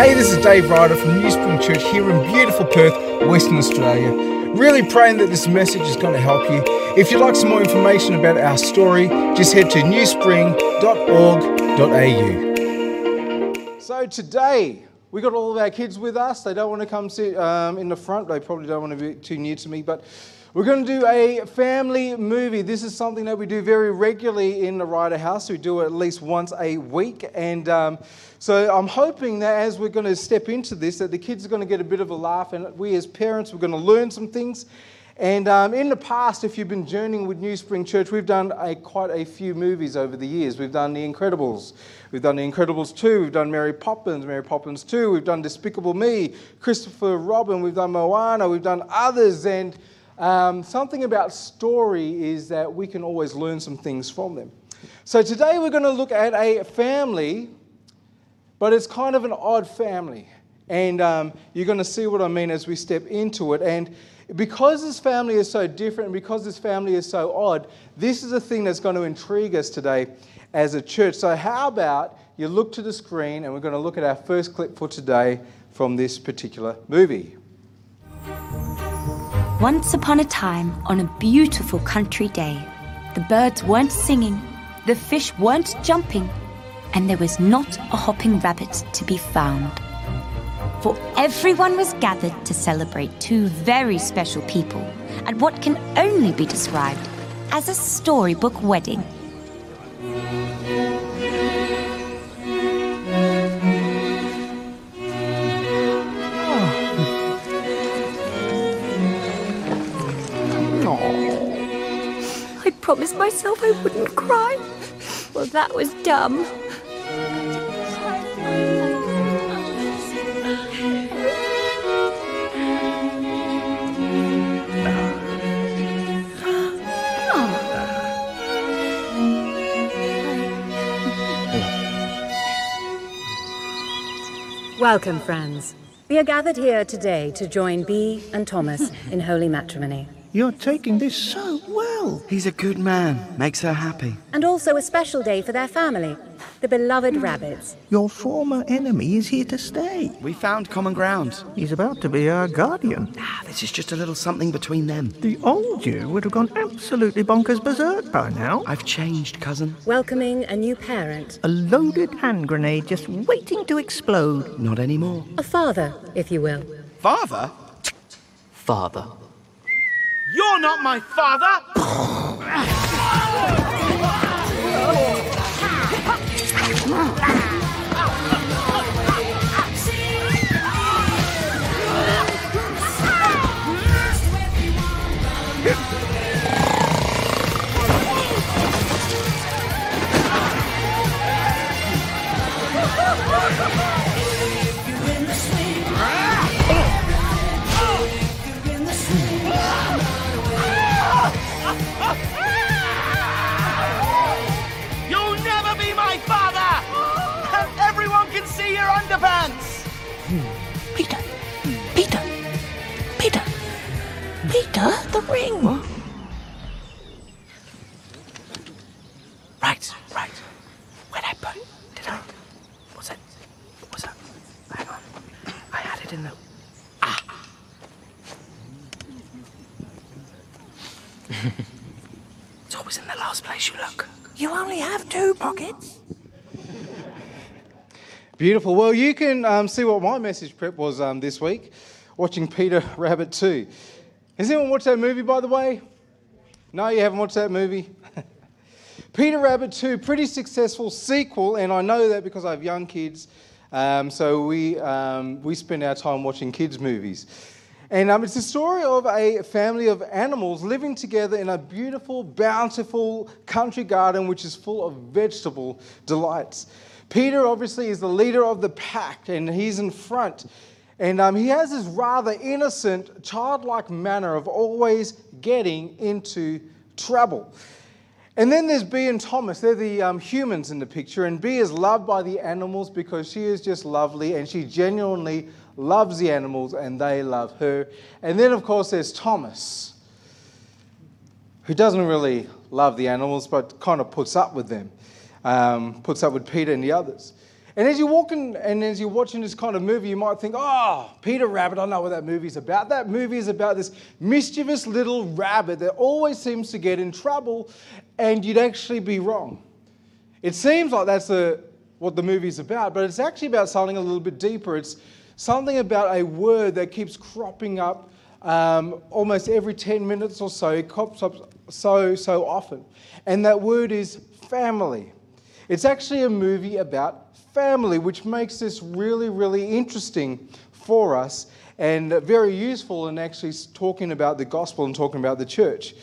Hey, this is Dave Ryder from New Spring Church here in beautiful Perth, Western Australia. Really praying that this message is going to help you. If you'd like some more information about our story, just head to newspring.org.au. So today, we got all of our kids with us. They don't want to come sit um, in the front. They probably don't want to be too near to me, but we're going to do a family movie. This is something that we do very regularly in the Ryder House. We do it at least once a week, and um, so I'm hoping that as we're going to step into this, that the kids are going to get a bit of a laugh, and we as parents we're going to learn some things. And um, in the past, if you've been journeying with New Spring Church, we've done a, quite a few movies over the years. We've done The Incredibles. We've done The Incredibles 2. We've done Mary Poppins, Mary Poppins 2. We've done Despicable Me, Christopher Robin. We've done Moana. We've done others. And um, something about story is that we can always learn some things from them. So today we're going to look at a family, but it's kind of an odd family. And um, you're going to see what I mean as we step into it. And because this family is so different, because this family is so odd, this is a thing that's going to intrigue us today as a church. So, how about you look to the screen and we're going to look at our first clip for today from this particular movie. Once upon a time, on a beautiful country day, the birds weren't singing, the fish weren't jumping, and there was not a hopping rabbit to be found. For everyone was gathered to celebrate two very special people at what can only be described as a storybook wedding. Promised myself I wouldn't cry. Well, that was dumb. Welcome, friends. We are gathered here today to join Bea and Thomas in holy matrimony. You're taking this so well. He's a good man, makes her happy. And also a special day for their family, the beloved rabbits. Your former enemy is here to stay. We found common ground. He's about to be our guardian. Ah, this is just a little something between them. The old you would have gone absolutely bonkers berserk by now. I've changed, cousin. Welcoming a new parent, A loaded hand grenade just waiting to explode. Not anymore. a father, if you will. Father? Father. You're not my father! the ring! Right, right. Where'd I put it? Did I? Was it? Was that? Hang on. I had it in the. Ah! it's always in the last place you look. You only have two pockets? Beautiful. Well, you can um, see what my message prep was um, this week, watching Peter Rabbit 2. Has anyone watched that movie, by the way? No, you haven't watched that movie? Peter Rabbit 2, pretty successful sequel, and I know that because I have young kids, um, so we, um, we spend our time watching kids' movies. And um, it's the story of a family of animals living together in a beautiful, bountiful country garden which is full of vegetable delights. Peter obviously is the leader of the pack and he's in front. And um, he has this rather innocent, childlike manner of always getting into trouble. And then there's Bea and Thomas. They're the um, humans in the picture. And Bea is loved by the animals because she is just lovely and she genuinely loves the animals and they love her. And then, of course, there's Thomas, who doesn't really love the animals but kind of puts up with them, um, puts up with Peter and the others. And as you're walking and as you're watching this kind of movie, you might think, oh, Peter Rabbit, I know what that movie's about. That movie is about this mischievous little rabbit that always seems to get in trouble, and you'd actually be wrong. It seems like that's what the movie's about, but it's actually about something a little bit deeper. It's something about a word that keeps cropping up um, almost every 10 minutes or so. It crops up so, so often. And that word is family. It's actually a movie about family, which makes this really, really interesting for us and very useful in actually talking about the gospel and talking about the church.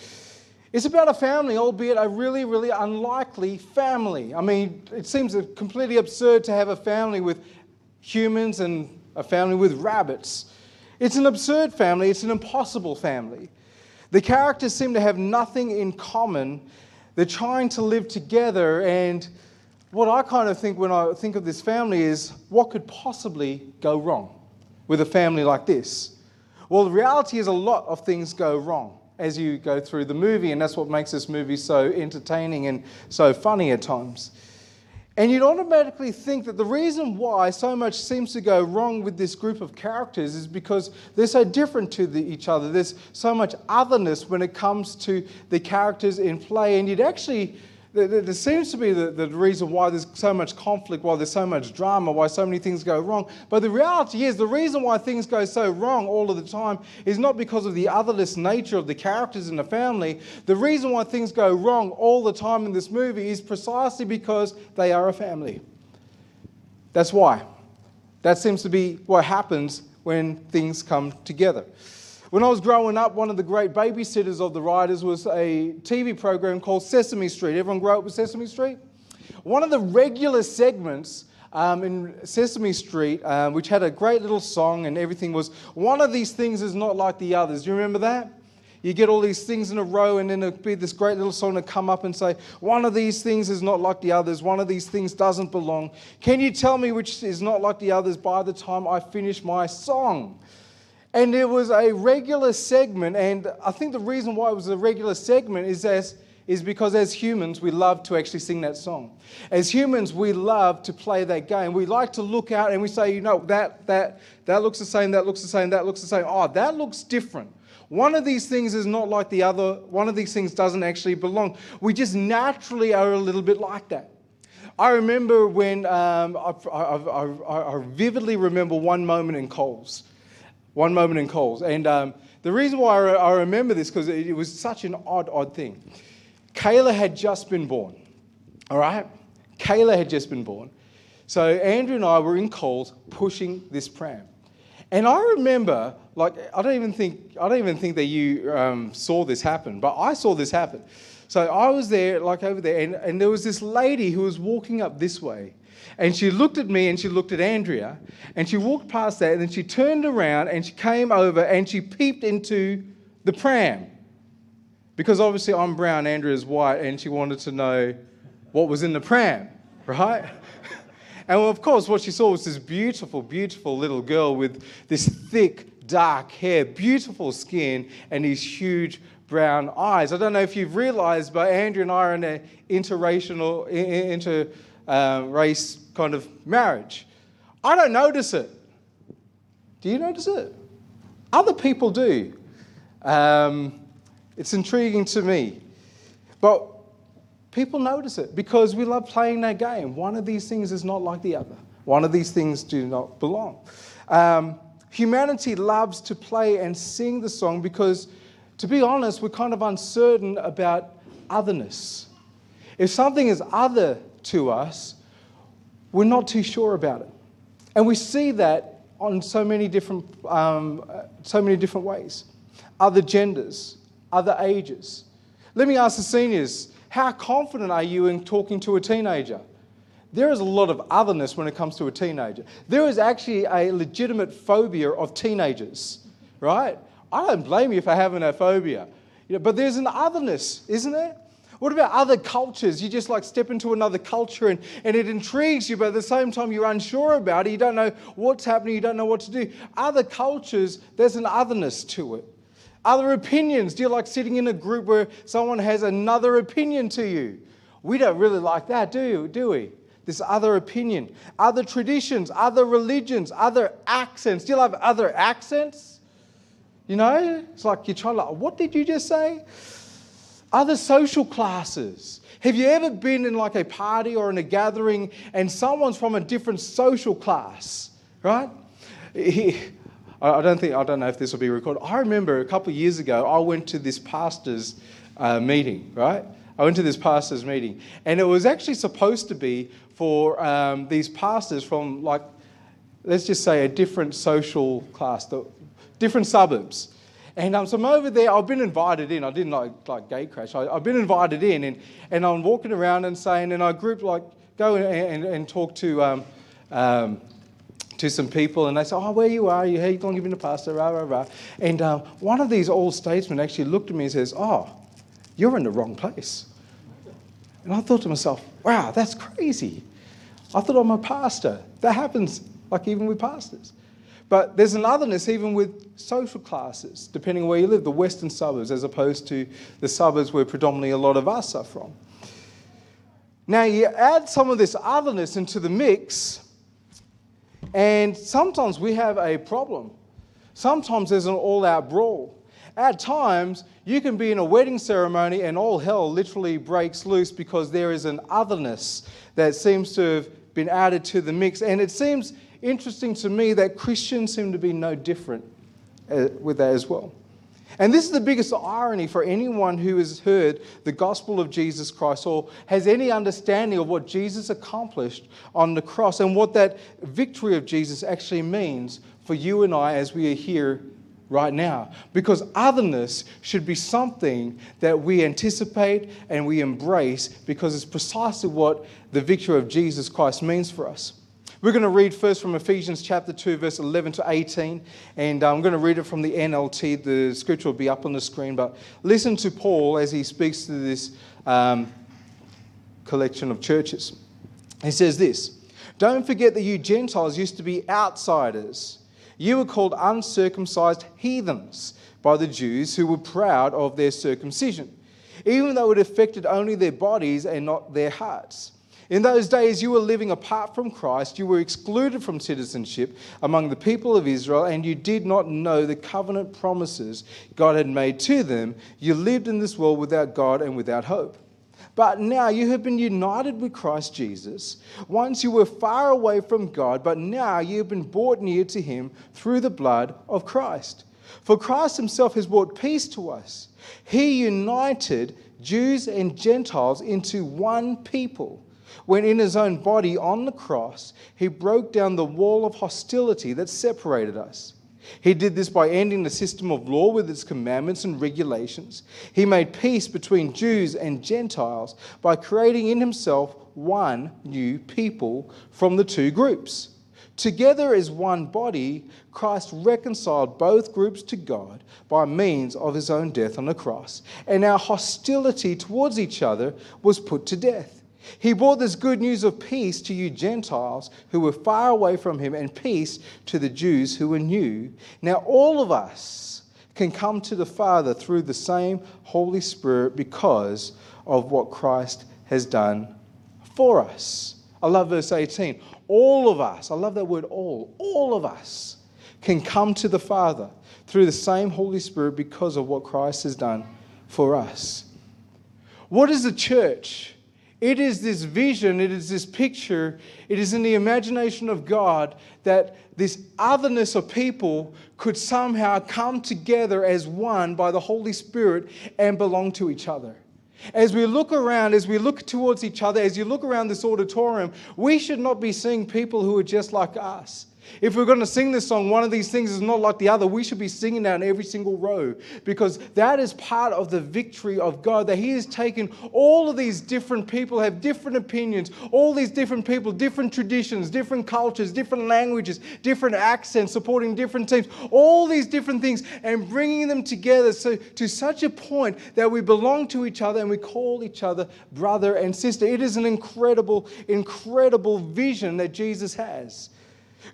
It's about a family, albeit a really, really unlikely family. I mean, it seems completely absurd to have a family with humans and a family with rabbits. It's an absurd family, it's an impossible family. The characters seem to have nothing in common. They're trying to live together, and what I kind of think when I think of this family is what could possibly go wrong with a family like this? Well, the reality is a lot of things go wrong as you go through the movie, and that's what makes this movie so entertaining and so funny at times. And you'd automatically think that the reason why so much seems to go wrong with this group of characters is because they're so different to the, each other. There's so much otherness when it comes to the characters in play, and you'd actually there, seems to be the reason why there's so much conflict, why there's so much drama, why so many things go wrong. But the reality is, the reason why things go so wrong all of the time is not because of the otherless nature of the characters in the family. The reason why things go wrong all the time in this movie is precisely because they are a family. That's why. That seems to be what happens when things come together. When I was growing up, one of the great babysitters of the Ryders was a TV program called Sesame Street. Everyone grew up with Sesame Street? One of the regular segments um, in Sesame Street, um, which had a great little song and everything, was one of these things is not like the others. Do you remember that? You get all these things in a row, and then it'll be this great little song to come up and say, One of these things is not like the others. One of these things doesn't belong. Can you tell me which is not like the others by the time I finish my song? And it was a regular segment, and I think the reason why it was a regular segment is as is because as humans, we love to actually sing that song. As humans, we love to play that game. We like to look out and we say, you know, that, that, that looks the same, that looks the same, that looks the same. Oh, that looks different. One of these things is not like the other, one of these things doesn't actually belong. We just naturally are a little bit like that. I remember when, um, I, I, I, I vividly remember one moment in Coles one moment in Coles. And um, the reason why I, I remember this, because it, it was such an odd, odd thing. Kayla had just been born, all right? Kayla had just been born. So Andrea and I were in Coles pushing this pram. And I remember, like, I don't even think, I don't even think that you um, saw this happen, but I saw this happen. So I was there, like over there, and, and there was this lady who was walking up this way. And she looked at me and she looked at Andrea and she walked past that and then she turned around and she came over and she peeped into the pram. Because obviously I'm brown, Andrea's white, and she wanted to know what was in the pram, right? And of course, what she saw was this beautiful, beautiful little girl with this thick, dark hair, beautiful skin, and these huge brown eyes. I don't know if you've realized, but Andrea and I are in an interracial, inter, uh, race kind of marriage. I don't notice it. Do you notice it? Other people do. Um, it's intriguing to me. But people notice it because we love playing that game. One of these things is not like the other, one of these things do not belong. Um, humanity loves to play and sing the song because, to be honest, we're kind of uncertain about otherness. If something is other to us, we're not too sure about it. And we see that on so many different, um, so many different ways. Other genders, other ages. Let me ask the seniors how confident are you in talking to a teenager? There is a lot of otherness when it comes to a teenager. There is actually a legitimate phobia of teenagers, right? I don't blame you for having a phobia. You know, but there's an otherness, isn't there? What about other cultures? You just like step into another culture and, and it intrigues you, but at the same time you're unsure about it. You don't know what's happening, you don't know what to do. Other cultures, there's an otherness to it. Other opinions. Do you like sitting in a group where someone has another opinion to you? We don't really like that, do, you, do we? this other opinion, other traditions, other religions, other accents. Do you love other accents? You know, it's like you're trying to, like, what did you just say? Other social classes. Have you ever been in like a party or in a gathering and someone's from a different social class, right? I don't think, I don't know if this will be recorded. I remember a couple of years ago, I went to this pastor's uh, meeting, right? I went to this pastor's meeting, and it was actually supposed to be for um, these pastors from like, let's just say a different social class, the, different suburbs. And um, so I'm over there, I've been invited in. I didn't like, like gate crash. I, I've been invited in, and, and I'm walking around and saying, and I group like, go and, and, and talk to, um, um, to some people, and they say, oh, where you are, you, how you going to give me the pastor, rah, rah, rah. And um, one of these old statesmen actually looked at me and says, oh, you're in the wrong place. And I thought to myself, wow, that's crazy. I thought I'm a pastor. That happens like even with pastors. But there's an otherness even with social classes, depending on where you live, the western suburbs as opposed to the suburbs where predominantly a lot of us are from. Now you add some of this otherness into the mix, and sometimes we have a problem. Sometimes there's an all out brawl. At times, you can be in a wedding ceremony and all hell literally breaks loose because there is an otherness that seems to have been added to the mix. And it seems interesting to me that Christians seem to be no different uh, with that as well. And this is the biggest irony for anyone who has heard the gospel of Jesus Christ or has any understanding of what Jesus accomplished on the cross and what that victory of Jesus actually means for you and I as we are here right now. Because otherness should be something that we anticipate and we embrace because it's precisely what the victory of Jesus Christ means for us. We're going to read first from Ephesians chapter 2, verse 11 to 18, and I'm going to read it from the NLT. The scripture will be up on the screen, but listen to Paul as he speaks to this um, collection of churches. He says this Don't forget that you Gentiles used to be outsiders. You were called uncircumcised heathens by the Jews who were proud of their circumcision, even though it affected only their bodies and not their hearts. In those days, you were living apart from Christ. You were excluded from citizenship among the people of Israel, and you did not know the covenant promises God had made to them. You lived in this world without God and without hope. But now you have been united with Christ Jesus. Once you were far away from God, but now you have been brought near to Him through the blood of Christ. For Christ Himself has brought peace to us. He united Jews and Gentiles into one people when in his own body on the cross, he broke down the wall of hostility that separated us. He did this by ending the system of law with its commandments and regulations. He made peace between Jews and Gentiles by creating in himself one new people from the two groups. Together as one body, Christ reconciled both groups to God by means of his own death on the cross, and our hostility towards each other was put to death. He brought this good news of peace to you Gentiles who were far away from him, and peace to the Jews who were new. Now, all of us can come to the Father through the same Holy Spirit because of what Christ has done for us. I love verse 18. All of us, I love that word all, all of us can come to the Father through the same Holy Spirit because of what Christ has done for us. What is the church? It is this vision, it is this picture, it is in the imagination of God that this otherness of people could somehow come together as one by the Holy Spirit and belong to each other. As we look around, as we look towards each other, as you look around this auditorium, we should not be seeing people who are just like us. If we're going to sing this song, one of these things is not like the other. We should be singing that in every single row because that is part of the victory of God. That He has taken all of these different people, have different opinions, all these different people, different traditions, different cultures, different languages, different accents, supporting different teams, all these different things, and bringing them together so, to such a point that we belong to each other and we call each other brother and sister. It is an incredible, incredible vision that Jesus has.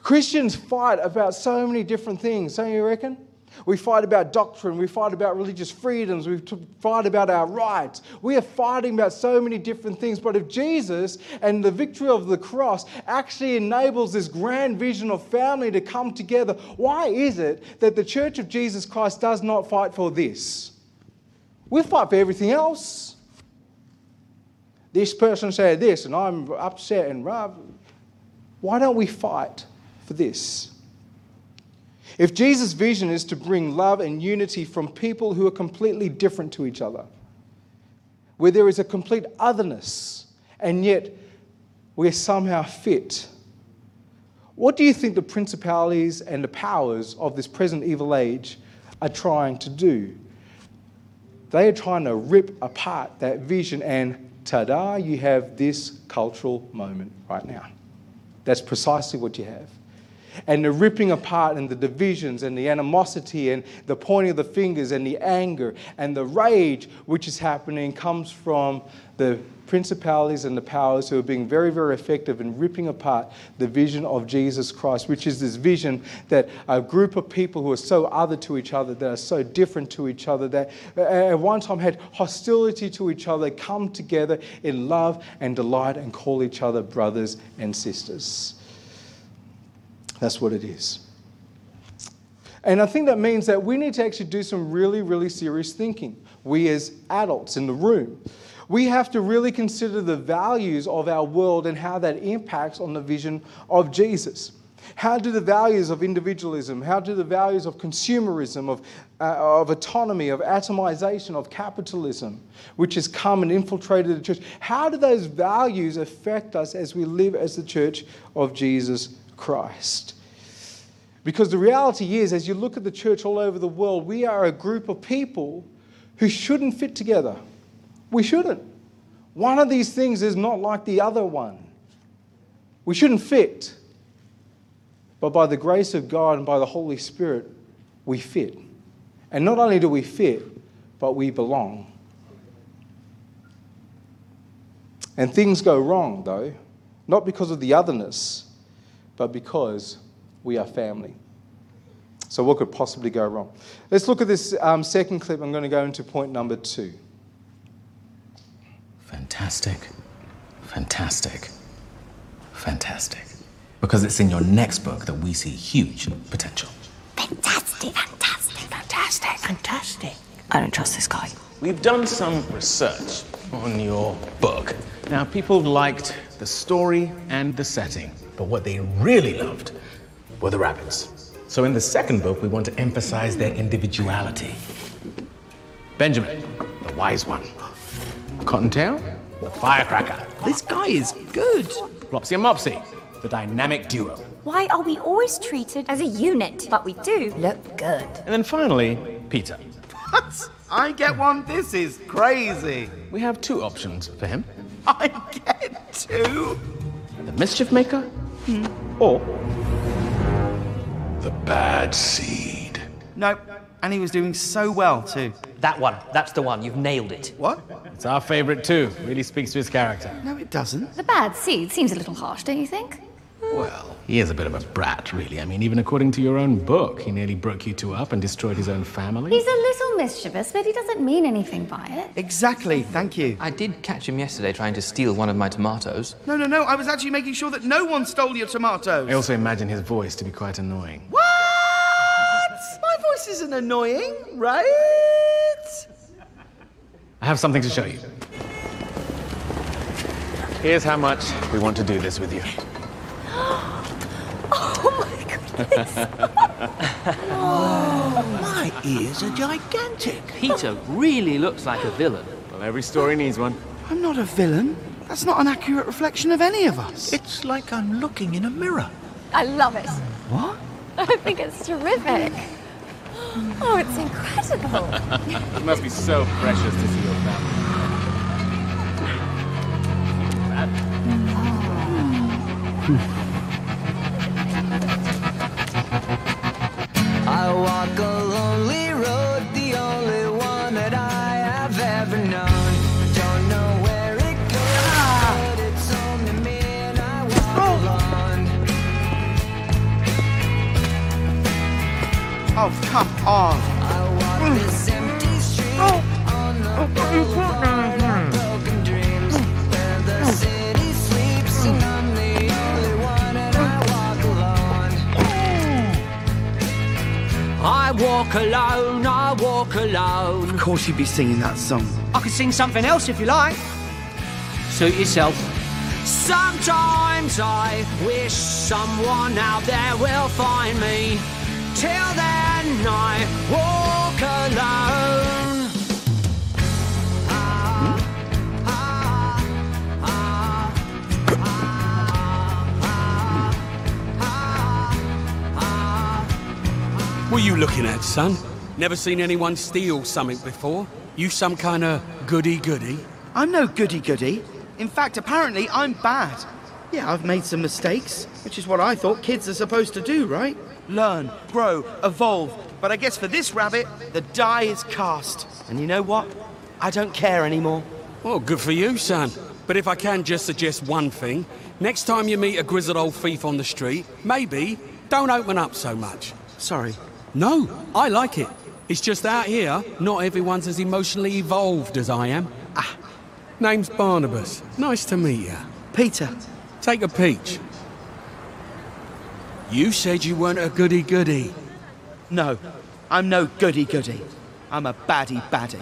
Christians fight about so many different things, don't you reckon? We fight about doctrine. We fight about religious freedoms. We fight about our rights. We are fighting about so many different things. But if Jesus and the victory of the cross actually enables this grand vision of family to come together, why is it that the Church of Jesus Christ does not fight for this? We fight for everything else. This person said this, and I'm upset and rah. Why don't we fight for this? If Jesus' vision is to bring love and unity from people who are completely different to each other, where there is a complete otherness, and yet we're somehow fit, what do you think the principalities and the powers of this present evil age are trying to do? They are trying to rip apart that vision, and ta da, you have this cultural moment right now. That's precisely what you have. And the ripping apart and the divisions and the animosity and the pointing of the fingers and the anger and the rage which is happening comes from the principalities and the powers who are being very, very effective in ripping apart the vision of Jesus Christ, which is this vision that a group of people who are so other to each other, that are so different to each other, that at one time had hostility to each other, come together in love and delight and call each other brothers and sisters. That's what it is. And I think that means that we need to actually do some really, really serious thinking. We, as adults in the room, we have to really consider the values of our world and how that impacts on the vision of Jesus. How do the values of individualism, how do the values of consumerism, of, uh, of autonomy, of atomization, of capitalism, which has come and infiltrated the church, how do those values affect us as we live as the church of Jesus Christ? Because the reality is, as you look at the church all over the world, we are a group of people who shouldn't fit together. We shouldn't. One of these things is not like the other one. We shouldn't fit. But by the grace of God and by the Holy Spirit, we fit. And not only do we fit, but we belong. And things go wrong, though, not because of the otherness, but because we are family. So, what could possibly go wrong? Let's look at this um, second clip. I'm going to go into point number two. Fantastic. Fantastic. Fantastic. Because it's in your next book that we see huge potential. Fantastic, fantastic, fantastic. Fantastic. I don't trust this guy. We've done some research on your book. Now, people liked the story and the setting, but what they really loved were the rabbits. So, in the second book, we want to emphasize their individuality. Benjamin, the wise one. Cottontail, the firecracker. This guy is good. Flopsy and Mopsy, the dynamic duo. Why are we always treated as a unit? But we do look good. And then finally, Peter. What? I get one. This is crazy. We have two options for him I get two. the mischief maker hmm. or The bad seed. Nope. And he was doing so well too. That one. That's the one. You've nailed it. What? it's our favorite too. Really speaks to his character. No, it doesn't. The bad seed seems a little harsh, don't you think? Well, he is a bit of a brat, really. I mean, even according to your own book, he nearly broke you two up and destroyed his own family. He's a little mischievous, but he doesn't mean anything by it. Exactly. Thank you. I did catch him yesterday trying to steal one of my tomatoes. No, no, no. I was actually making sure that no one stole your tomatoes. I also imagine his voice to be quite annoying. What? My voice isn't annoying, right? I have something to show you. Here's how much we want to do this with you. Oh, my ears are gigantic. Peter really looks like a villain. Well, every story needs one. I'm not a villain. That's not an accurate reflection of any of us. It's like I'm looking in a mirror. I love it. What? I think it's terrific. Oh, it's incredible. It must be so precious to see your family. I one and I walk alone. I walk alone, I walk alone. Of course you'd be singing that song. I could sing something else if you like. Suit yourself. Sometimes I wish someone out there will find me. Till then, I walk alone. What are you looking at, son? Never seen anyone steal something before? You some kind of goody goody? I'm no goody goody. In fact, apparently, I'm bad. Yeah, I've made some mistakes, which is what I thought kids are supposed to do, right? Learn, grow, evolve. But I guess for this rabbit, the die is cast. And you know what? I don't care anymore. Well, good for you, son. But if I can just suggest one thing, next time you meet a grizzled old thief on the street, maybe don't open up so much. Sorry. No, I like it. It's just out here, not everyone's as emotionally evolved as I am. Ah, name's Barnabas. Nice to meet you. Peter. Take a peach. You said you weren't a goody goody. No, I'm no goody goody. I'm a baddie baddie.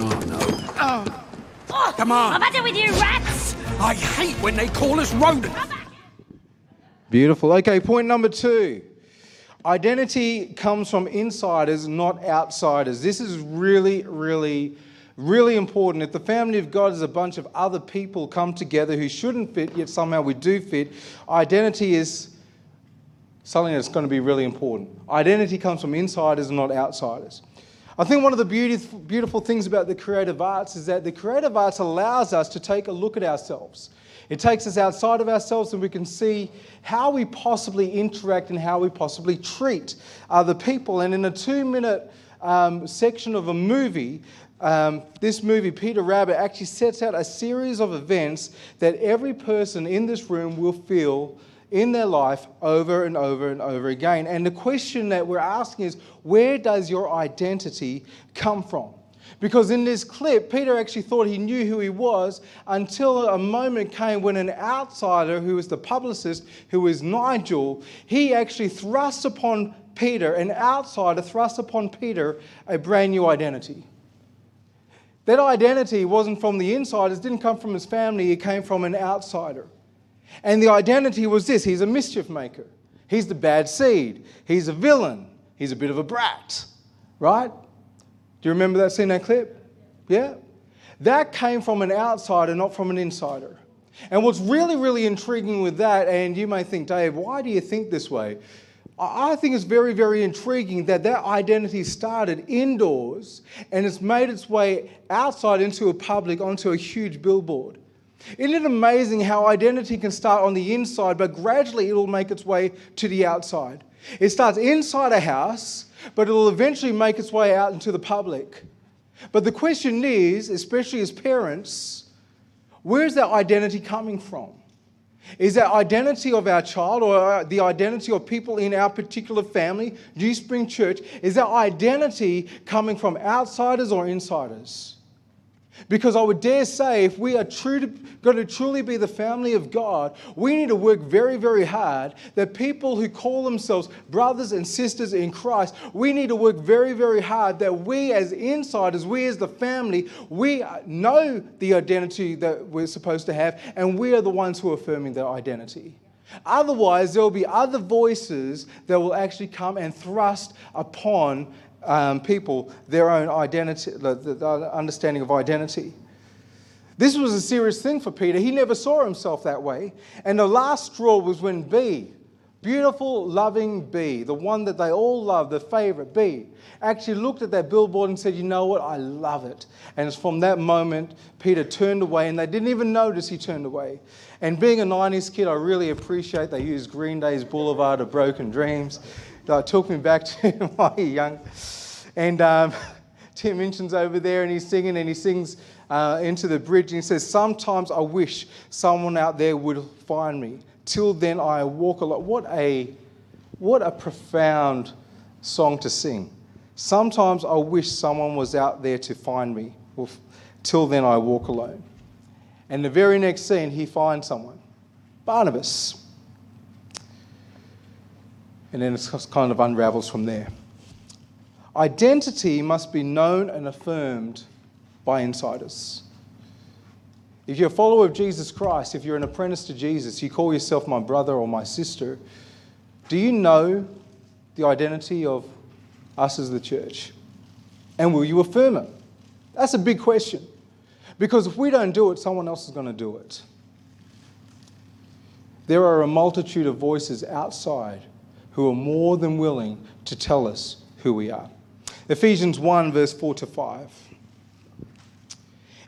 Oh, no. Come on. What's it with you rats? I hate when they call us rodents. Beautiful. Okay, point number two. Identity comes from insiders, not outsiders. This is really, really, really important. If the family of God is a bunch of other people come together who shouldn't fit, yet somehow we do fit, identity is something that's going to be really important. Identity comes from insiders and not outsiders. I think one of the beautiful, beautiful things about the creative arts is that the creative arts allows us to take a look at ourselves. It takes us outside of ourselves and we can see how we possibly interact and how we possibly treat other people. And in a two minute um, section of a movie, um, this movie, Peter Rabbit, actually sets out a series of events that every person in this room will feel in their life over and over and over again. And the question that we're asking is where does your identity come from? Because in this clip, Peter actually thought he knew who he was until a moment came when an outsider, who was the publicist, who was Nigel, he actually thrust upon Peter, an outsider thrust upon Peter a brand new identity. That identity wasn't from the insiders, didn't come from his family, it came from an outsider. And the identity was this he's a mischief maker, he's the bad seed, he's a villain, he's a bit of a brat, right? Do you remember that scene, that clip? Yeah? That came from an outsider, not from an insider. And what's really, really intriguing with that, and you may think, Dave, why do you think this way? I think it's very, very intriguing that that identity started indoors and it's made its way outside into a public, onto a huge billboard. Isn't it amazing how identity can start on the inside, but gradually it'll make its way to the outside? It starts inside a house, but it'll eventually make its way out into the public. But the question is, especially as parents, where's that identity coming from? Is that identity of our child or uh, the identity of people in our particular family, New Spring Church, is that identity coming from outsiders or insiders? Because I would dare say, if we are true to, going to truly be the family of God, we need to work very, very hard that people who call themselves brothers and sisters in Christ, we need to work very, very hard that we as insiders, we as the family, we know the identity that we're supposed to have, and we are the ones who are affirming that identity. Otherwise, there will be other voices that will actually come and thrust upon um, people their own identity, the, the understanding of identity. This was a serious thing for Peter. He never saw himself that way. And the last straw was when Bea, beautiful, loving Bea, the one that they all love, the favorite Bea, actually looked at that billboard and said, You know what? I love it. And it's from that moment Peter turned away, and they didn't even notice he turned away. And being a 90s kid, I really appreciate they used Green Day's Boulevard of Broken Dreams. That took me back to my young. And um, Tim Minchin's over there and he's singing and he sings uh, into the bridge and he says, Sometimes I wish someone out there would find me, till then I walk alone. What a, what a profound song to sing. Sometimes I wish someone was out there to find me. Well, till then I walk alone. And the very next scene, he finds someone Barnabas. And then it kind of unravels from there. Identity must be known and affirmed by insiders. If you're a follower of Jesus Christ, if you're an apprentice to Jesus, you call yourself my brother or my sister, do you know the identity of us as the church? And will you affirm it? That's a big question. Because if we don't do it, someone else is going to do it. There are a multitude of voices outside who are more than willing to tell us who we are. Ephesians 1, verse 4 to 5.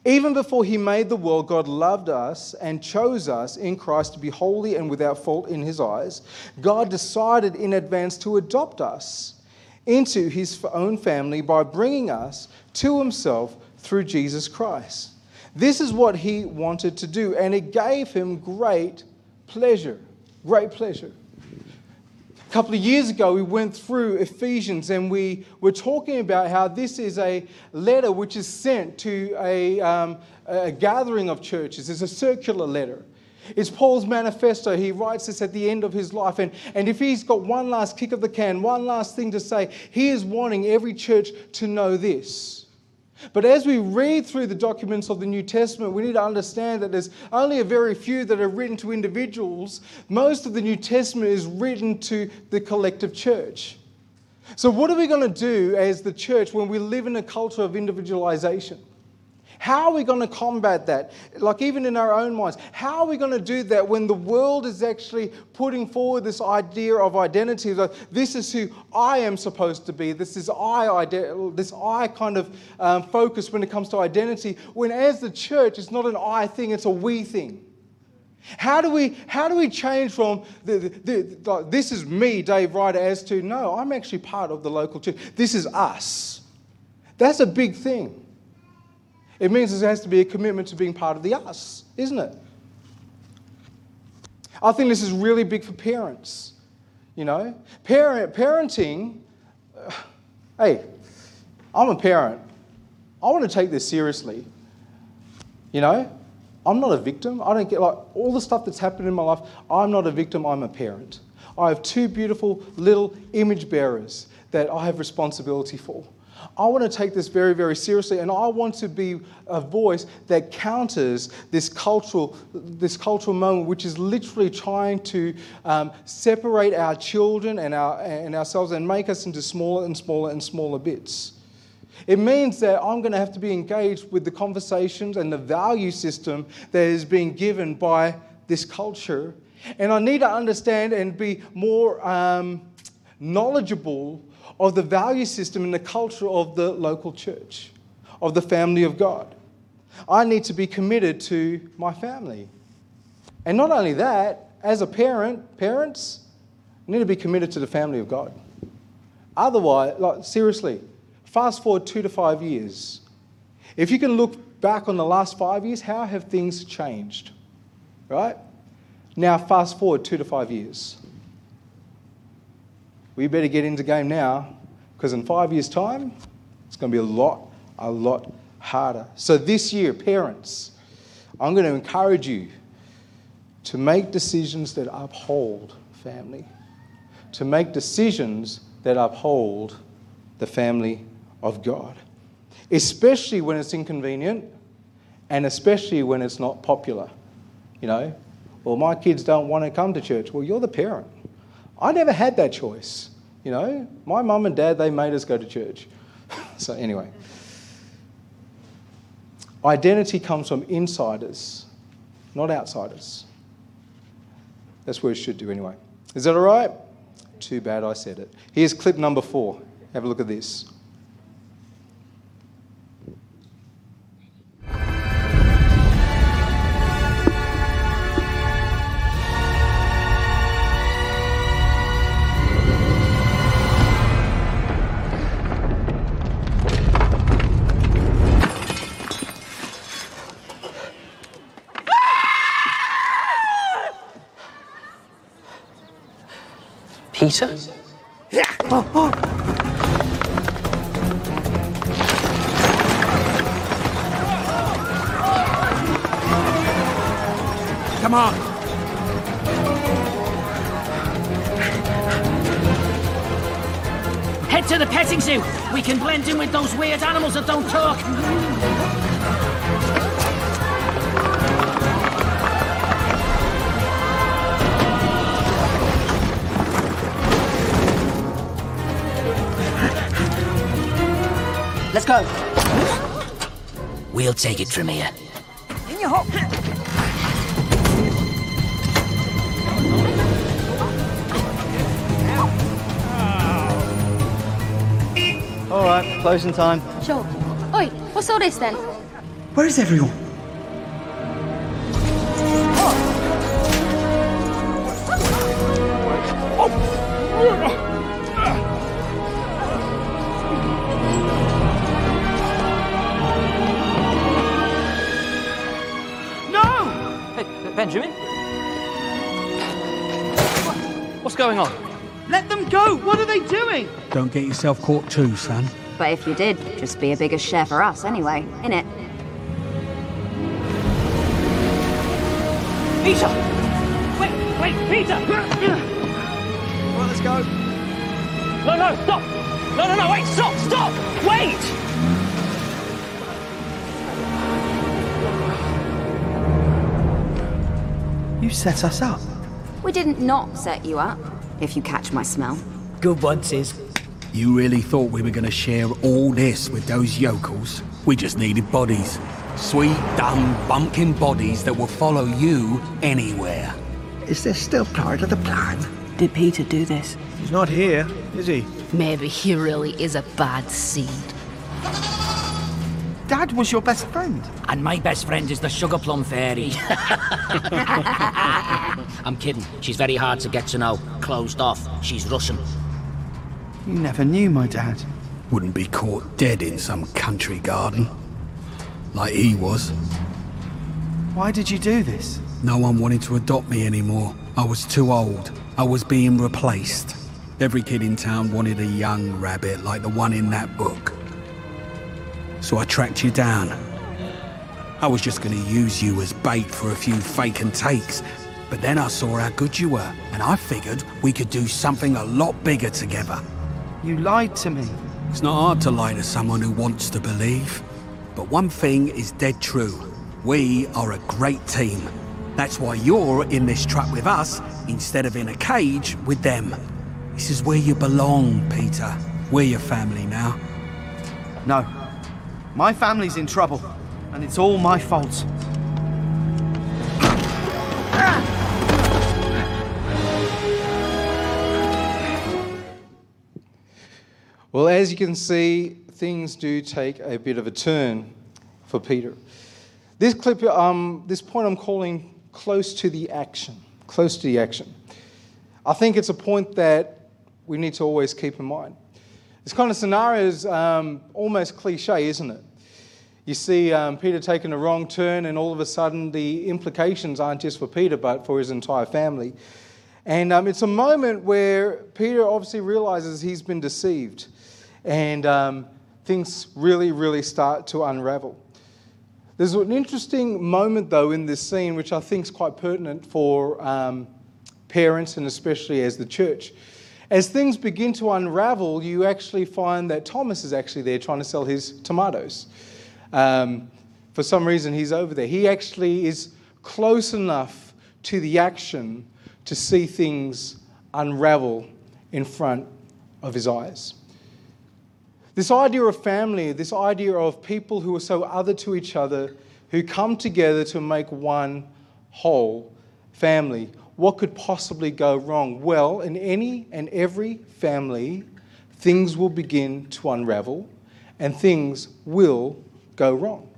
Even before he made the world, God loved us and chose us in Christ to be holy and without fault in his eyes. God decided in advance to adopt us into his own family by bringing us to himself through Jesus Christ. This is what he wanted to do, and it gave him great pleasure. Great pleasure. A couple of years ago, we went through Ephesians and we were talking about how this is a letter which is sent to a, um, a gathering of churches. It's a circular letter. It's Paul's manifesto. He writes this at the end of his life. And, and if he's got one last kick of the can, one last thing to say, he is wanting every church to know this. But as we read through the documents of the New Testament, we need to understand that there's only a very few that are written to individuals. Most of the New Testament is written to the collective church. So, what are we going to do as the church when we live in a culture of individualization? How are we going to combat that? Like, even in our own minds, how are we going to do that when the world is actually putting forward this idea of identity? Like, this is who I am supposed to be. This is I, this I kind of um, focus when it comes to identity. When, as the church, it's not an I thing, it's a we thing. How do we, how do we change from the, the, the, this is me, Dave Ryder, as to no, I'm actually part of the local church. This is us. That's a big thing. It means there has to be a commitment to being part of the us, isn't it? I think this is really big for parents. You know, parent, parenting, uh, hey, I'm a parent. I want to take this seriously. You know, I'm not a victim. I don't get like all the stuff that's happened in my life. I'm not a victim, I'm a parent. I have two beautiful little image bearers that I have responsibility for. I want to take this very, very seriously, and I want to be a voice that counters this cultural, this cultural moment, which is literally trying to um, separate our children and, our, and ourselves and make us into smaller and smaller and smaller bits. It means that I'm going to have to be engaged with the conversations and the value system that is being given by this culture. And I need to understand and be more um, knowledgeable of the value system and the culture of the local church, of the family of God. I need to be committed to my family. And not only that, as a parent, parents need to be committed to the family of God. Otherwise, like, seriously, fast forward two to five years. If you can look back on the last five years, how have things changed? Right? Now, fast forward two to five years we better get into game now because in five years' time, it's going to be a lot, a lot harder. So this year, parents, I'm going to encourage you to make decisions that uphold family, to make decisions that uphold the family of God, especially when it's inconvenient and especially when it's not popular. You know, well, my kids don't want to come to church. Well, you're the parent. I never had that choice. You know, my mum and dad, they made us go to church. so, anyway, identity comes from insiders, not outsiders. That's where it should do, anyway. Is that all right? Too bad I said it. Here's clip number four. Have a look at this. Come on. Head to the petting zoo. We can blend in with those weird animals that don't talk. Go. We'll take it from here. In your hop. All right, closing time. Sure. Oi, what's all this then? Where is everyone? Don't get yourself caught too, son. But if you did, just be a bigger share for us anyway, innit? Peter! Wait, wait, Peter! Well, let's go. No, no, stop! No, no, no, wait, stop, stop! Wait! You set us up. We didn't not set you up, if you catch my smell. Good one, Sis. You really thought we were going to share all this with those yokels? We just needed bodies. Sweet, dumb, bumpkin bodies that will follow you anywhere. Is this still part of the plan? Did Peter do this? He's not here, is he? Maybe he really is a bad seed. Dad was your best friend. And my best friend is the sugar plum fairy. I'm kidding. She's very hard to get to know. Closed off. She's Russian. You never knew my dad. Wouldn't be caught dead in some country garden. Like he was. Why did you do this? No one wanted to adopt me anymore. I was too old. I was being replaced. Every kid in town wanted a young rabbit like the one in that book. So I tracked you down. I was just going to use you as bait for a few fake and takes. But then I saw how good you were, and I figured we could do something a lot bigger together. You lied to me. It's not hard to lie to someone who wants to believe. But one thing is dead true. We are a great team. That's why you're in this truck with us instead of in a cage with them. This is where you belong, Peter. We're your family now. No. My family's in trouble, and it's all my fault. Well, as you can see, things do take a bit of a turn for Peter. This clip, um, this point I'm calling close to the action. Close to the action. I think it's a point that we need to always keep in mind. This kind of scenario is um, almost cliche, isn't it? You see um, Peter taking a wrong turn, and all of a sudden, the implications aren't just for Peter, but for his entire family. And um, it's a moment where Peter obviously realizes he's been deceived, and um, things really, really start to unravel. There's an interesting moment, though, in this scene, which I think is quite pertinent for um, parents and especially as the church. As things begin to unravel, you actually find that Thomas is actually there trying to sell his tomatoes. Um, for some reason, he's over there. He actually is close enough to the action to see things unravel in front of his eyes. This idea of family, this idea of people who are so other to each other, who come together to make one whole family. What could possibly go wrong? Well, in any and every family, things will begin to unravel and things will go wrong.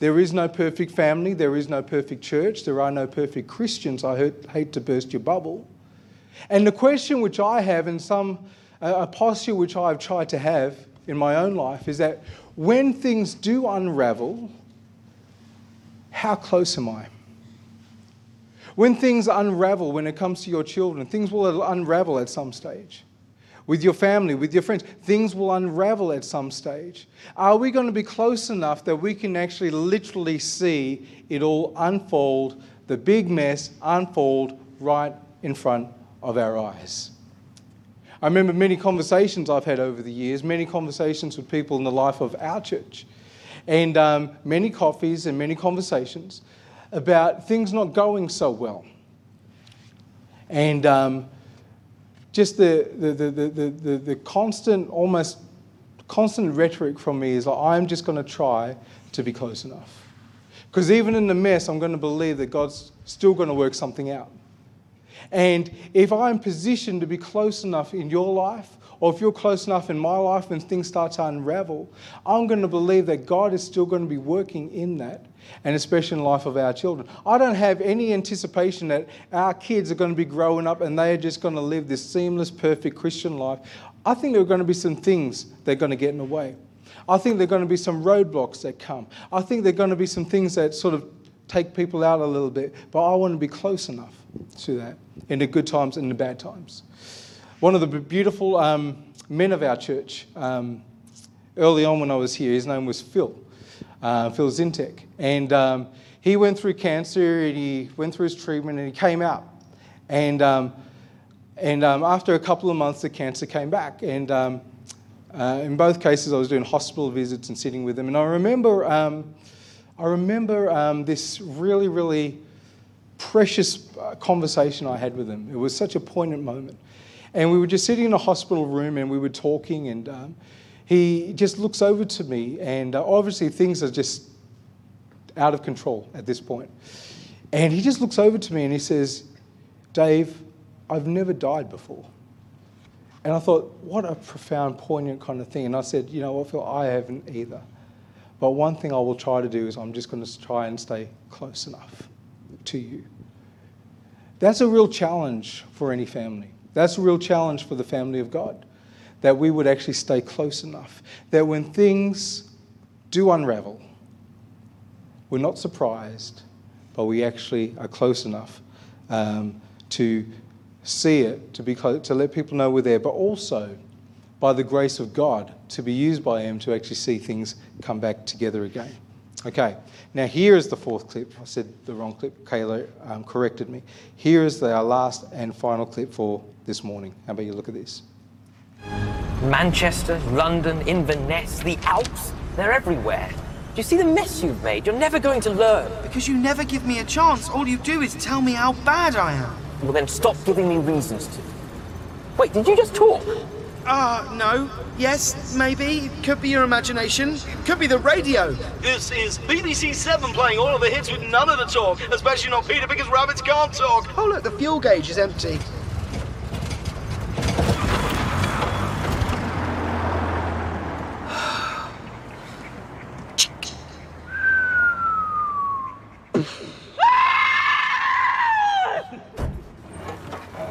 There is no perfect family, there is no perfect church, there are no perfect Christians. I hate, to burst your bubble. And the question which I have, and some uh, a posture which I've tried to have in my own life, is that when things do unravel, how close am I? When things unravel when it comes to your children, things will unravel at some stage. With your family, with your friends, things will unravel at some stage. Are we going to be close enough that we can actually literally see it all unfold, the big mess unfold right in front of our eyes? I remember many conversations I've had over the years, many conversations with people in the life of our church, and um, many coffees and many conversations about things not going so well. And um, just the, the, the, the, the, the constant, almost constant rhetoric from me is like, I'm just going to try to be close enough. Because even in the mess, I'm going to believe that God's still going to work something out. And if I'm positioned to be close enough in your life, or if you're close enough in my life when things start to unravel, I'm going to believe that God is still going to be working in that, and especially in the life of our children. I don't have any anticipation that our kids are going to be growing up and they are just going to live this seamless, perfect Christian life. I think there are going to be some things that are going to get in the way. I think there are going to be some roadblocks that come. I think there are going to be some things that sort of take people out a little bit, but I want to be close enough to that in the good times and the bad times. One of the beautiful um, men of our church, um, early on when I was here, his name was Phil, uh, Phil Zintek. And um, he went through cancer and he went through his treatment and he came out. And, um, and um, after a couple of months, the cancer came back. And um, uh, in both cases, I was doing hospital visits and sitting with him. And I remember, I remember this really, really precious uh, conversation I had with him. It was such a poignant moment. And we were just sitting in a hospital room and we were talking, and um, he just looks over to me, and uh, obviously things are just out of control at this point. And he just looks over to me and he says, Dave, I've never died before. And I thought, what a profound, poignant kind of thing. And I said, you know what, Phil, I haven't either. But one thing I will try to do is I'm just going to try and stay close enough to you. That's a real challenge for any family. That's a real challenge for the family of God. That we would actually stay close enough. That when things do unravel, we're not surprised, but we actually are close enough um, to see it, to, be close, to let people know we're there, but also by the grace of God to be used by Him to actually see things come back together again. Okay, now here is the fourth clip. I said the wrong clip. Kayla um, corrected me. Here is the, our last and final clip for this morning. How about you look at this? Manchester, London, Inverness, the Alps, they're everywhere. Do you see the mess you've made? You're never going to learn. Because you never give me a chance. All you do is tell me how bad I am. Well, then stop giving me reasons to. Wait, did you just talk? Uh, no. Yes, maybe. Could be your imagination. Could be the radio. This is BBC Seven playing all of the hits with none of the talk, especially not Peter because rabbits can't talk. Oh, look, the fuel gauge is empty.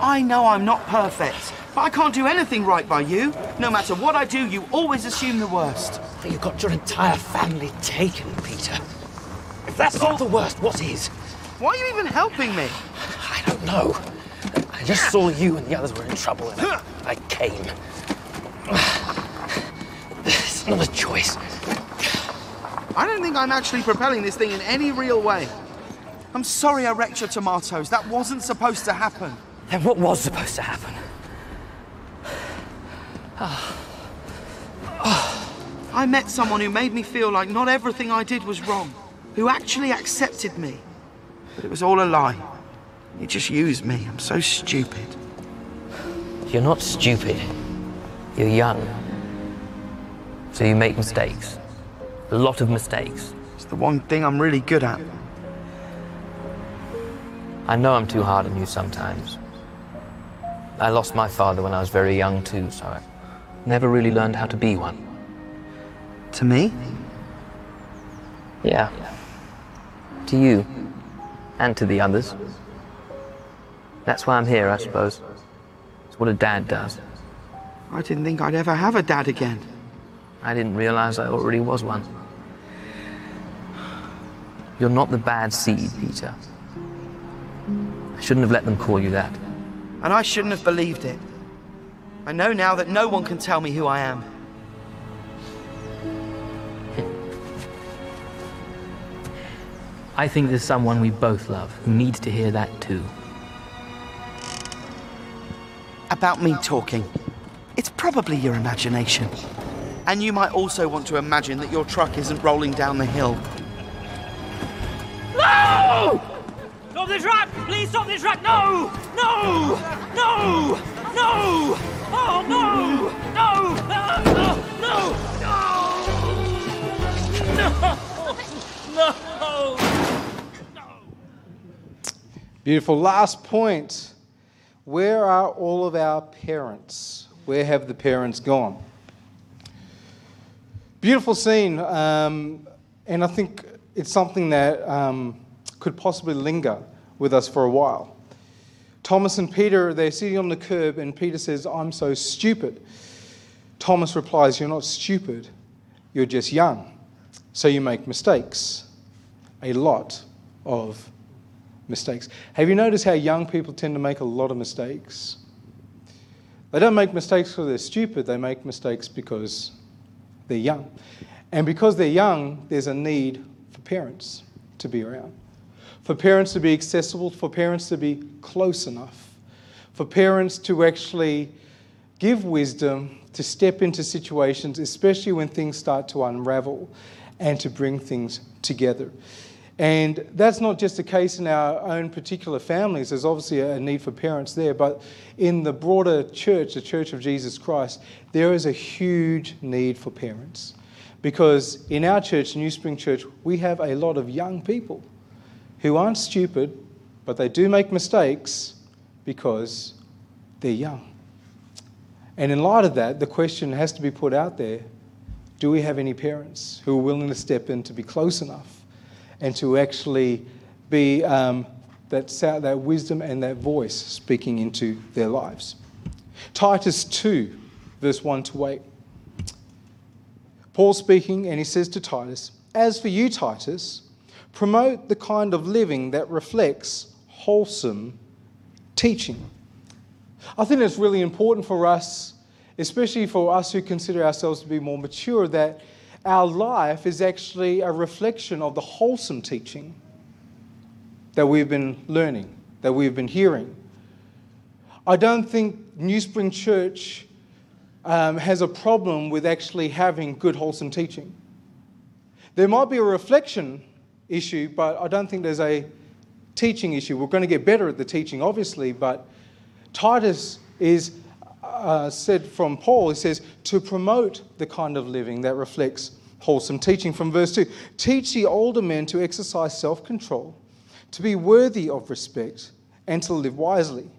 I know I'm not perfect, but I can't do anything right by you. No matter what I do, you always assume the worst. You got your entire family taken, Peter. If that's not the worst, what is? Why are you even helping me? I don't know. I just saw you and the others were in trouble, and I, I came. It's not a choice. I don't think I'm actually propelling this thing in any real way. I'm sorry I wrecked your tomatoes. That wasn't supposed to happen. Then what was supposed to happen? Ah. Ah. I met someone who made me feel like not everything I did was wrong, who actually accepted me. But it was all a lie. He just used me. I'm so stupid. You're not stupid. You're young. So you make mistakes. A lot of mistakes. It's the one thing I'm really good at. I know I'm too hard on you sometimes. I lost my father when I was very young, too, so I never really learned how to be one. To me? Yeah. To you. And to the others. That's why I'm here, I suppose. It's what a dad does. I didn't think I'd ever have a dad again. I didn't realize I already was one. You're not the bad seed, Peter. I shouldn't have let them call you that. And I shouldn't have believed it. I know now that no one can tell me who I am. I think there's someone we both love who needs to hear that too. About me talking. It's probably your imagination. And you might also want to imagine that your truck isn't rolling down the hill. No! Stop the truck! Please stop the truck! No! No! No! No! Oh no! No! No! No! No! No! No! Beautiful. Last point. Where are all of our parents? Where have the parents gone? Beautiful scene, um, and I think it's something that um, could possibly linger with us for a while. Thomas and Peter, they're sitting on the curb, and Peter says, I'm so stupid. Thomas replies, You're not stupid, you're just young. So you make mistakes. A lot of mistakes. Have you noticed how young people tend to make a lot of mistakes? They don't make mistakes because they're stupid, they make mistakes because they're young. And because they're young, there's a need for parents to be around, for parents to be accessible, for parents to be close enough, for parents to actually give wisdom to step into situations, especially when things start to unravel, and to bring things together. And that's not just the case in our own particular families. There's obviously a need for parents there, but in the broader church, the Church of Jesus Christ, there is a huge need for parents. Because in our church, New Spring Church, we have a lot of young people who aren't stupid, but they do make mistakes because they're young. And in light of that, the question has to be put out there do we have any parents who are willing to step in to be close enough and to actually be um, that, that wisdom and that voice speaking into their lives? Titus 2, verse 1 to 8. Paul speaking, and he says to Titus, As for you, Titus, promote the kind of living that reflects wholesome teaching. I think it's really important for us, especially for us who consider ourselves to be more mature, that our life is actually a reflection of the wholesome teaching that we've been learning, that we've been hearing. I don't think New Spring Church um, has a problem with actually having good, wholesome teaching. There might be a reflection issue, but I don't think there's a teaching issue. We're going to get better at the teaching, obviously, but Titus is uh, said from Paul, he says, to promote the kind of living that reflects wholesome teaching. From verse 2 Teach the older men to exercise self control, to be worthy of respect, and to live wisely.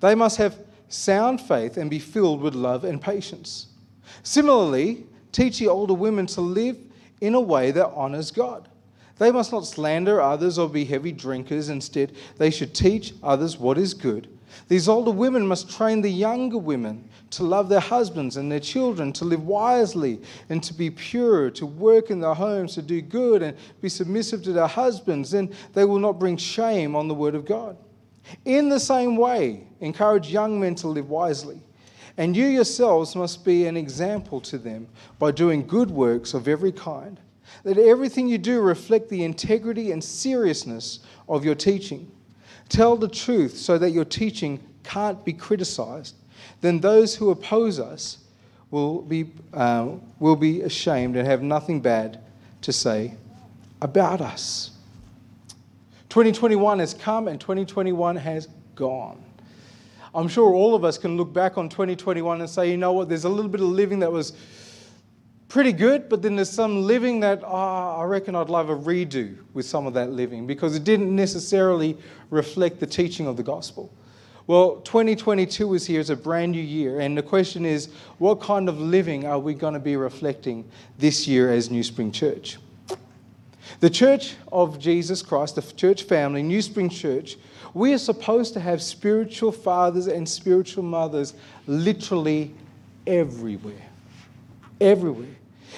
They must have sound faith and be filled with love and patience. Similarly, teach the older women to live in a way that honors God. They must not slander others or be heavy drinkers. Instead, they should teach others what is good. These older women must train the younger women to love their husbands and their children, to live wisely and to be pure, to work in their homes, to do good and be submissive to their husbands. Then they will not bring shame on the word of God. In the same way, encourage young men to live wisely. And you yourselves must be an example to them by doing good works of every kind. Let everything you do reflect the integrity and seriousness of your teaching. Tell the truth so that your teaching can't be criticized. Then those who oppose us will be, uh, will be ashamed and have nothing bad to say about us. 2021 has come and 2021 has gone. I'm sure all of us can look back on 2021 and say, you know what, there's a little bit of living that was pretty good, but then there's some living that oh, I reckon I'd love a redo with some of that living because it didn't necessarily reflect the teaching of the gospel. Well, 2022 is here as a brand new year, and the question is what kind of living are we going to be reflecting this year as New Spring Church? The Church of Jesus Christ, the church family, New Spring Church, we are supposed to have spiritual fathers and spiritual mothers literally everywhere. Everywhere.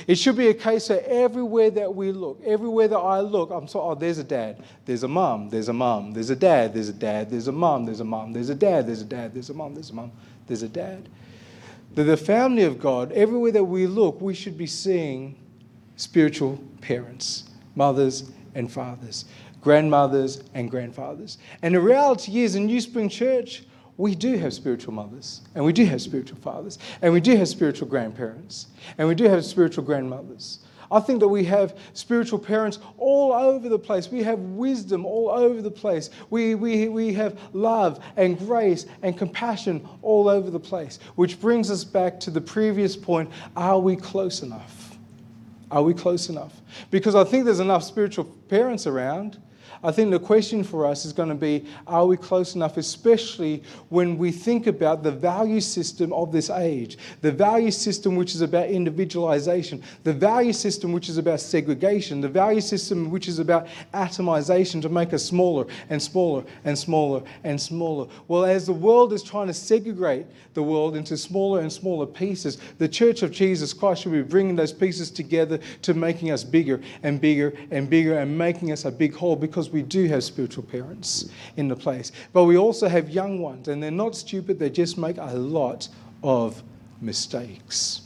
It should be a case that everywhere that we look, everywhere that I look, I'm so, oh, there's a dad, there's a mum, there's a mum, there's a dad, there's a dad, there's a mum, there's a mum, there's a dad, there's a dad, there's a mum, there's a mum, there's a dad. That the family of God, everywhere that we look, we should be seeing spiritual parents, mothers and fathers, grandmothers and grandfathers. And the reality is, in New Spring Church, we do have spiritual mothers, and we do have spiritual fathers, and we do have spiritual grandparents, and we do have spiritual grandmothers. I think that we have spiritual parents all over the place. We have wisdom all over the place. We, we, we have love and grace and compassion all over the place, which brings us back to the previous point are we close enough? Are we close enough? Because I think there's enough spiritual parents around. I think the question for us is going to be are we close enough, especially when we think about the value system of this age? The value system which is about individualization, the value system which is about segregation, the value system which is about atomization to make us smaller and smaller and smaller and smaller. Well, as the world is trying to segregate the world into smaller and smaller pieces, the Church of Jesus Christ should be bringing those pieces together to making us bigger and bigger and bigger and making us a big whole because we do have spiritual parents in the place. But we also have young ones, and they're not stupid, they just make a lot of mistakes.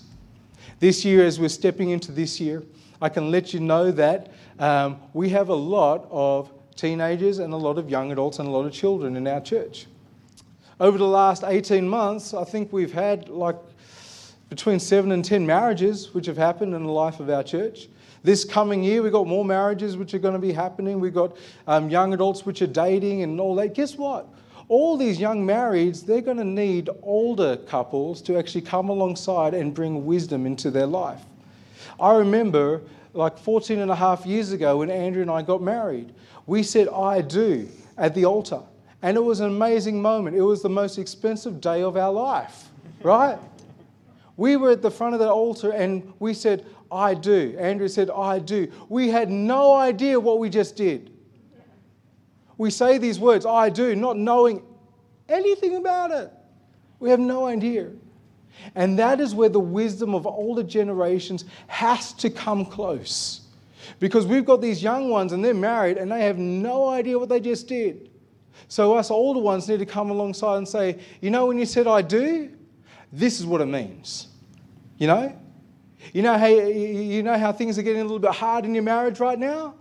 This year, as we're stepping into this year, I can let you know that um, we have a lot of teenagers and a lot of young adults and a lot of children in our church. Over the last 18 months, I think we've had like between seven and 10 marriages which have happened in the life of our church. This coming year, we've got more marriages which are going to be happening. We've got um, young adults which are dating and all that. Guess what? All these young marrieds, they're going to need older couples to actually come alongside and bring wisdom into their life. I remember like 14 and a half years ago when Andrea and I got married, we said, I do at the altar. And it was an amazing moment. It was the most expensive day of our life, right? We were at the front of the altar and we said, I do. Andrea said, I do. We had no idea what we just did. We say these words, I do, not knowing anything about it. We have no idea. And that is where the wisdom of older generations has to come close. Because we've got these young ones and they're married and they have no idea what they just did. So, us older ones need to come alongside and say, you know, when you said I do, this is what it means. You know? You know how, you know how things are getting a little bit hard in your marriage right now?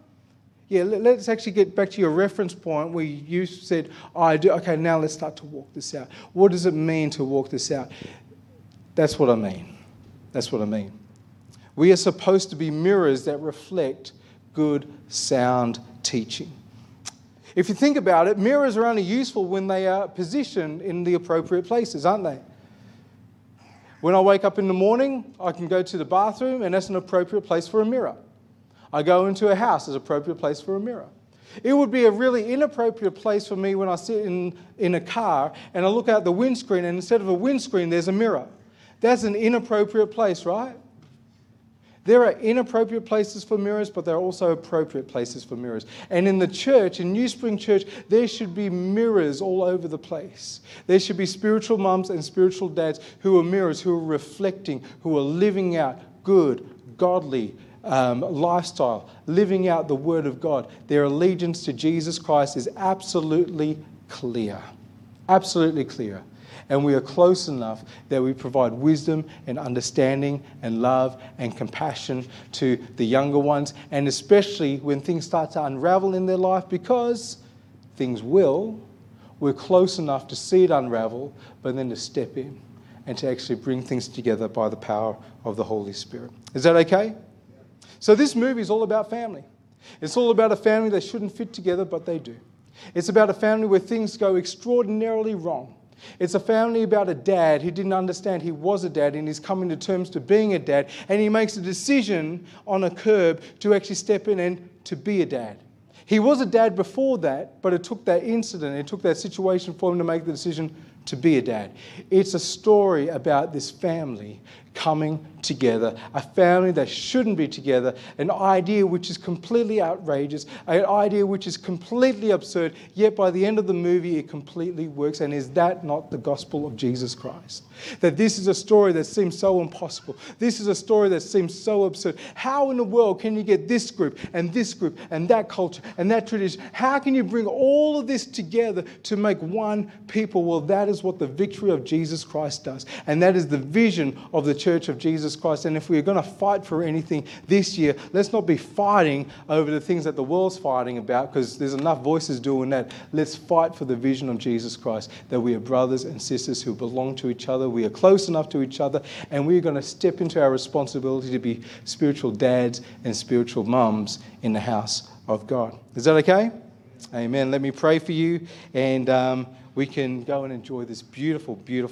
Yeah, let's actually get back to your reference point where you said, oh, I do. Okay, now let's start to walk this out. What does it mean to walk this out? That's what I mean. That's what I mean. We are supposed to be mirrors that reflect good, sound teaching. If you think about it, mirrors are only useful when they are positioned in the appropriate places, aren't they? When I wake up in the morning, I can go to the bathroom, and that's an appropriate place for a mirror. I go into a house, there's an appropriate place for a mirror. It would be a really inappropriate place for me when I sit in, in a car and I look out the windscreen, and instead of a windscreen, there's a mirror. That's an inappropriate place, right? There are inappropriate places for mirrors, but there are also appropriate places for mirrors. And in the church, in New Spring Church, there should be mirrors all over the place. There should be spiritual mums and spiritual dads who are mirrors, who are reflecting, who are living out good, godly um, lifestyle, living out the Word of God. Their allegiance to Jesus Christ is absolutely clear. Absolutely clear and we are close enough that we provide wisdom and understanding and love and compassion to the younger ones, and especially when things start to unravel in their life, because things will, we're close enough to see it unravel, but then to step in and to actually bring things together by the power of the Holy Spirit. Is that okay? So, this movie is all about family. It's all about a family that shouldn't fit together, but they do. It's about a family where things go extraordinarily wrong. It's a family about a dad who didn't understand he was a dad and he's coming to terms to being a dad. And he makes a decision on a curb to actually step in and to be a dad. He was a dad before that, but it took that incident, it took that situation for him to make the decision to be a dad. It's a story about this family coming together, a family that shouldn't be together, an idea which is completely outrageous, an idea which is completely absurd, yet by the end of the movie it completely works. And is that not the gospel of Jesus Christ? That this is a story that seems so impossible. This is a story that seems so absurd. How in the world can you get this group and this group and that culture and that tradition? How can you bring all of this together to make one people? Well, that is what the victory of Jesus Christ does. And that is the vision of the church of Jesus Christ. And if we're going to fight for anything this year, let's not be fighting over the things that the world's fighting about because there's enough voices doing that. Let's fight for the vision of Jesus Christ that we are brothers and sisters who belong to each other. We are close enough to each other, and we're going to step into our responsibility to be spiritual dads and spiritual mums in the house of God. Is that okay? Amen. Let me pray for you, and um, we can go and enjoy this beautiful, beautiful.